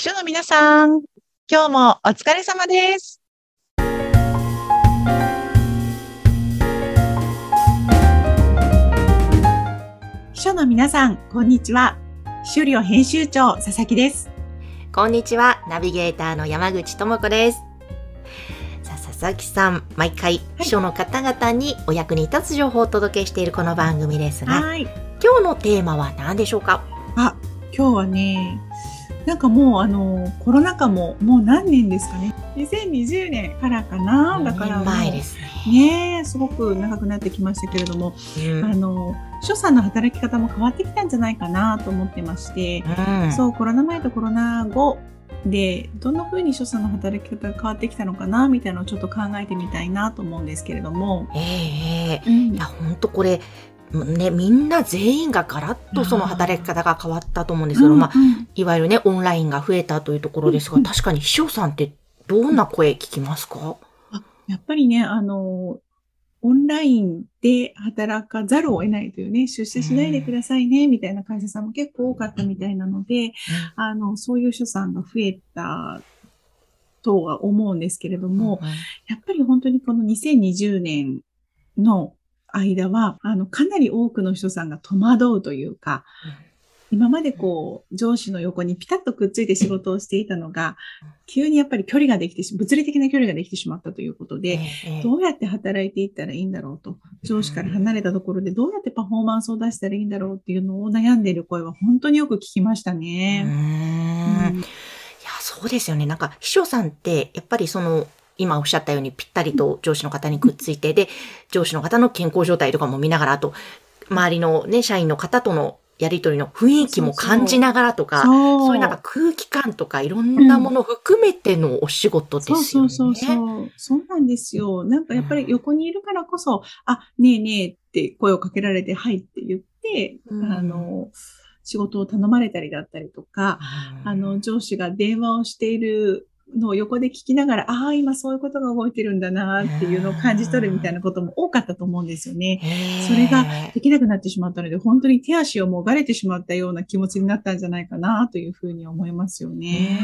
秘書の皆さん、今日もお疲れ様です。秘書の皆さん、こんにちは。秘書寮編集長、佐々木です。こんにちは、ナビゲーターの山口智子です。さあ、佐々木さん、毎回、秘書の方々にお役に立つ情報をお届けしているこの番組ですが、はい。今日のテーマは何でしょうか？あ、今日はね、なんかもうあの、コロナ禍ももう何年ですかね。2020年からかな。だから前ですね。ねえ、すごく長くなってきましたけれども、うんあの、秘書さんの働き方も変わってきたんじゃないかなと思ってまして、うんそう、コロナ前とコロナ後で、どんな風に秘書さんの働き方が変わってきたのかな、みたいなのをちょっと考えてみたいなと思うんですけれども。ええええうんいや、ほんとこれ、ね、みんな全員がガラッとその働き方が変わったと思うんですけど、まあ、うん。いわゆるね、オンラインが増えたというところですが、うん。確かに秘書さんってどんな声聞きますか？やっぱりね、あの、オンラインで働かざるを得ないというね、出社しないでくださいね、みたいな会社さんも結構多かったみたいなので、あの、そういう秘書さんが増えたとは思うんですけれども、うんやっぱり本当にこの2020年の間は、あの、かなり多くの人さんが戸惑うというか、今までこう、上司の横にピタッとくっついて仕事をしていたのが、急にやっぱり距離ができてし、物理的な距離ができてしまったということで、ええどうやって働いていったらいいんだろうと、上司から離れたところでどうやってパフォーマンスを出したらいいんだろうっていうのを悩んでいる声は本当によく聞きましたね。ん。いや、そうですよね。なんか、秘書さんって、やっぱりその、今おっしゃったようにぴったりと上司の方にくっついて、で、上司の方の健康状態とかも見ながら、あと、周りのね、社員の方とのやりとりの雰囲気も感じながらとか、そういうなんか空気感とかいろんなものを含めてのお仕事ですよね。そうそうそうそう。そうなんですよ。なんかやっぱり横にいるからこそ、あ、ねえねえって声をかけられて、はいって言って、うんあの、仕事を頼まれたりだったりとか、あの、上司が電話をしているのを横で聞きながら、ああ、今そういうことが動いてるんだなっていうのを感じ取るみたいなことも多かったと思うんですよね。それができなくなってしまったので、本当に手足をもがれてしまったような気持ちになったんじゃないかなというふうに思いますよね。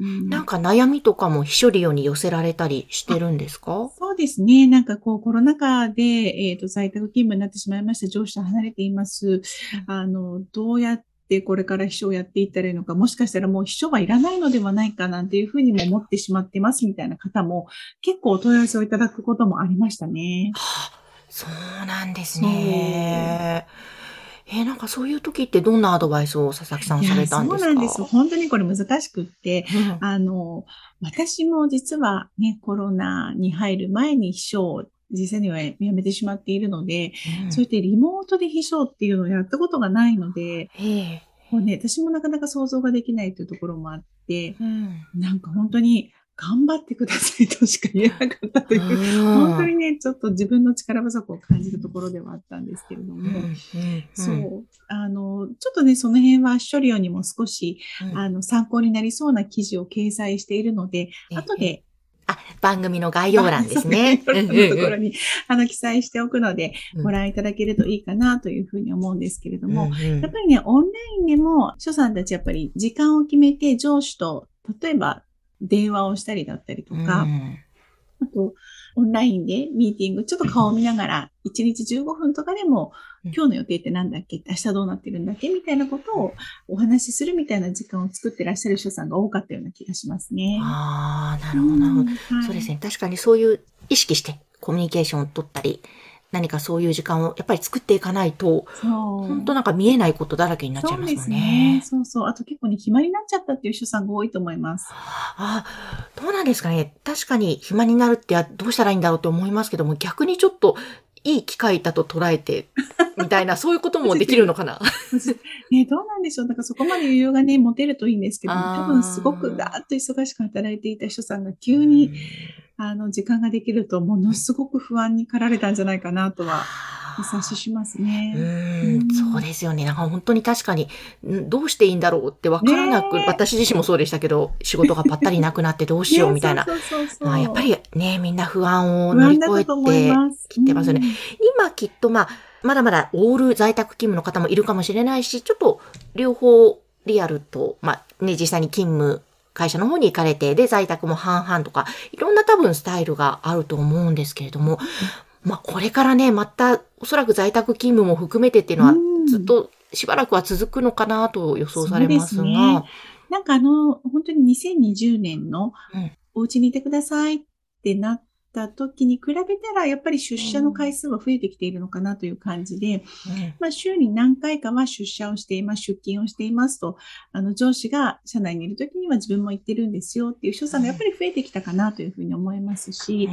うんなんか悩みとかも秘書利用に寄せられたりしてるんですか？そうですね。なんかこうコロナ禍で、えっ、と、在宅勤務になってしまいました。上司と離れています。あの、どうやってこれから秘書をやっていったらいいのか、もしかしたらもう秘書はいらないのではないかなんていうふうにも思ってしまってますみたいな方も結構お問い合わせをいただくこともありましたね。はあ、そうなんですね。えーなんかそういう時ってどんなアドバイスを佐々木さんされたんですか？そうなんです。本当にこれ難しくって、うんあの、私も実はね、コロナに入る前に秘書を実際には辞めてしまっているので、うん。そうやってリモートで秘書っていうのをやったことがないので、ええ。もうね、私もなかなか想像ができないというところもあって、うん。なんか本当に頑張ってくださいとしか言えなかったという、本当にね、ちょっと自分の力不足を感じるところではあったんですけれども、うんうんそう、あの、ちょっとね、その辺は処理用にも少し、うん。あの、参考になりそうな記事を掲載しているので、ええ。後で、あ、番組の概要欄ですね。ところに、あの、記載しておくので、うん。ご覧いただけるといいかなというふうに思うんですけれども、うんうん。やっぱりね、オンラインでも、秘書さんたちやっぱり時間を決めて上司と、例えば電話をしたりだったりとか、うんあと、オンラインでミーティング、ちょっと顔を見ながら、1日15分とかでも、うん今日の予定って何だっけ？明日どうなってるんだっけ？みたいなことをお話しするみたいな時間を作ってらっしゃる人さんが多かったような気がしますね。ああ、なるほど、なるほど。そうですね。確かにそういう意識してコミュニケーションを取ったり、何かそういう時間をやっぱり作っていかないと、そう。本当なんか見えないことだらけになっちゃいますもんね。そうそう。あと結構ね、暇になっちゃったっていう人さんが多いと思います。あ、どうなんですかね。確かに暇になるってどうしたらいいんだろうって思いますけども、逆にちょっといい機会だと捉えて、みたいな、そういうこともできるのかな。ね、どうなんでしょう。だからそこまで余裕がね、持てるといいんですけど、多分すごくだーっと忙しく働いていた人さんが急に、あの、時間ができると、ものすごく不安に駆られたんじゃないかなとは、お察ししますうね。そうですよね。なんか本当に確かに、んどうしていいんだろうってわからなく、私自身もそうでしたけど、仕事がぱったりなくなってどうしようみたいな。あやっぱりね、みんな不安を乗り越えて。きてますよね。今きっとまあ、まだまだオール在宅勤務の方もいるかもしれないし、ちょっと両方リアルと、まあね、実際に勤務会社の方に行かれて、で、在宅も半々とか、いろんな多分スタイルがあると思うんですけれども、まあ、これからね、また、おそらく在宅勤務も含めてっていうのは、ずっとしばらくは続くのかなと予想されますが。すね、なんかあの、本当に2020年の、お家にいてくださいってなった時に比べたら、やっぱり出社の回数は増えてきているのかなという感じで、うん、まあ、週に何回かは出社をしています、出勤をしていますと、あの、上司が社内にいる時には自分も行ってるんですよっていう所作がやっぱり増えてきたかなというふうに思いますし、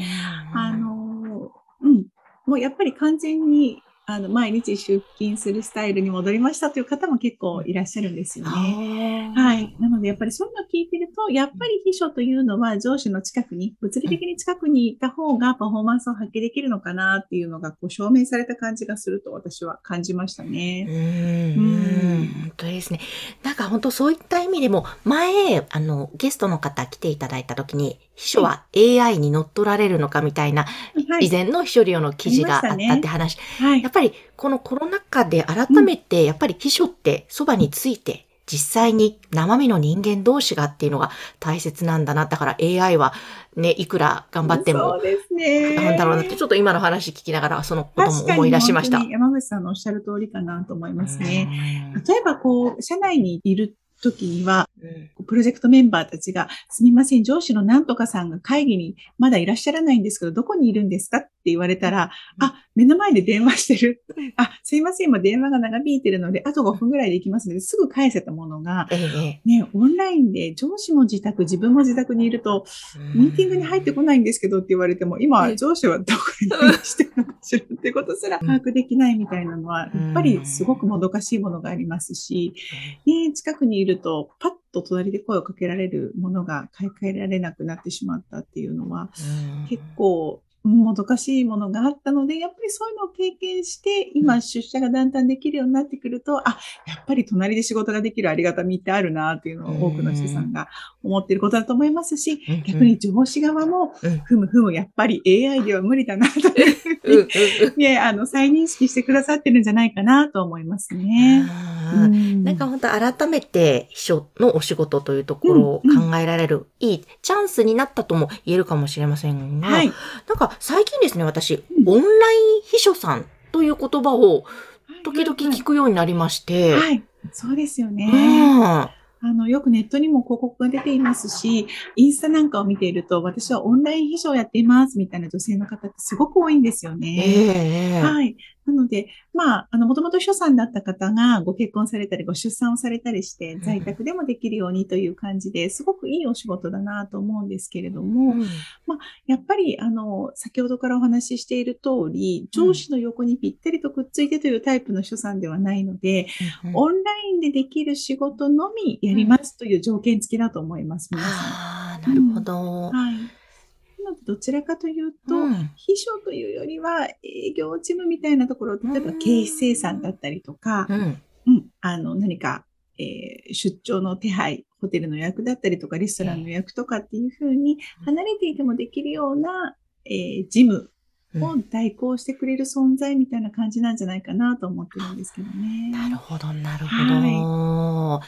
あの、うん、もうやっぱり完全にあの、毎日出勤するスタイルに戻りましたという方も結構いらっしゃるんですよね。はい。なので、やっぱりそういうのを聞いてると、やっぱり秘書というのは上司の近くに、物理的に近くにいた方がパフォーマンスを発揮できるのかなっていうのが、こう、証明された感じがすると私は感じましたね。うん。うん本当ですね。なんか本当そういった意味でも、前、あの、ゲストの方来ていただいた時に、秘書は AI に乗っ取られるのかみたいな、はい、以前の秘書利用の記事があったって話。ねはい、やっぱりこのコロナ禍で改めて、やっぱり秘書ってそばについて、実際に生身の人間同士がっていうのが大切なんだな。だから AI はね、いくら頑張っても、そうですね。なんだろうなって、ちょっと今の話聞きながらそのことも思い出しました。山口さんのおっしゃる通りかなと思いますね。例えばこう、社内にいる時には、プロジェクトメンバーたちが、すみません、上司のなんとかさんが会議にまだいらっしゃらないんですけど、どこにいるんですかって言われたら、あ、目の前で電話してる。あ、すいません、今電話が長引いてるので、あと5分ぐらいで行きますので、すぐ返せたものが、ね、オンラインで上司も自宅、自分も自宅にいると、ミーティングに入ってこないんですけどって言われても、今、上司はどこにしてるのかしらってことすら把握できないみたいなのは、やっぱりすごくもどかしいものがありますし、ね、近くにいるると、パッと隣で声をかけられるものが買い替えられなくなってしまったっていうのは、結構もどかしいものがあったので、やっぱりそういうのを経験して、今出社がだんだんできるようになってくると、あ、やっぱり隣で仕事ができるありがたみってあるなっていうのを多くの人さんが思っていることだと思いますし、逆に上司側も、ふむふむ、やっぱり AI では無理だなというふうに、ね、あの、再認識してくださってるんじゃないかなと思いますね。なんか本当改めて秘書のお仕事というところを考えられる、いいチャンスになったとも言えるかもしれませんが、はい、なんか最近ですね、私、オンライン秘書さんという言葉を時々聞くようになりまして。はい、そうですよね。うんあの、よくネットにも広告が出ていますし、インスタなんかを見ていると、私はオンライン秘書をやっていますみたいな女性の方ってすごく多いんですよね。えー、はい。なので、まあ、あの、もともと秘書さんだった方がご結婚されたり、ご出産をされたりして、在宅でもできるようにという感じで、すごくいいお仕事だなと思うんですけれども、うん、まあ、やっぱり、あの、先ほどからお話ししている通り、上司の横にぴったりとくっついてというタイプの秘書さんではないので、うん、オンラインでできる仕事のみやりますという条件付きだと思います、皆さん。ああ、なるほど。はいどちらかというと、うん、秘書というよりは営業チームみたいなところ、例えば経費生産だったりとか、うん、うん、あの何か、えー、出張の手配、ホテルの予約だったりとか、レストランの予約とかっていうふうに、離れていてもできるような、えー、事務を代行してくれる存在みたいな感じなんじゃないかなと思ってるんですけどね。なるほど、なるほど。は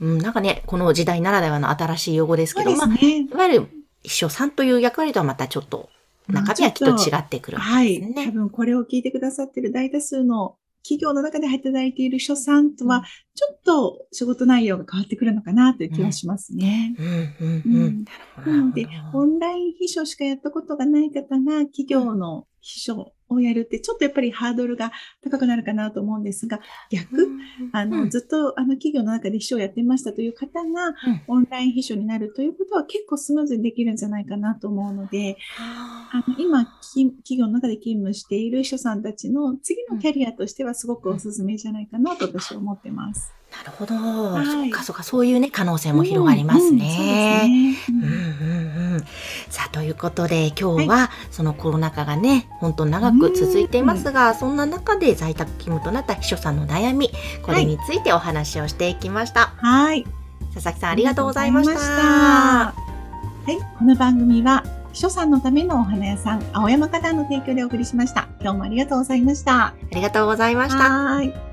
い、うん、なんかね、この時代ならではの新しい用語ですけど、ね、まあ、いわゆる秘書さんという役割とはまたちょっと中身はきっと違ってくるんですね。はい。多分これを聞いてくださってる大多数の企業の中で働いている秘書さんとは、ちょっと仕事内容が変わってくるのかなという気がしますね。なので、オンライン秘書しかやったことがない方が、企業の秘書をやるって、ちょっとやっぱりハードルが高くなるかなと思うんですが、逆、あの、ずっとあの企業の中で秘書をやってましたという方が、オンライン秘書になるということは結構スムーズにできるんじゃないかなと思うので、あの今、企業の中で勤務している秘書さんたちの次のキャリアとしてはすごくおすすめじゃないかなと私は思ってます。なるほど。はい、そっかそっか、そういうね、可能性も広がりますね。うんうんうん、さあ、ということで、今日は、はい、そのコロナ禍がね、本当長く続いていますが、そんな中で在宅勤務となった秘書さんの悩み、これについてお話をしていきました。はい。佐々木さん、ありがとうございました。はい、この番組は、秘書さんのためのお花屋さん、青山花壇の提供でお送りしました。今日もありがとうございました。ありがとうございました。はい。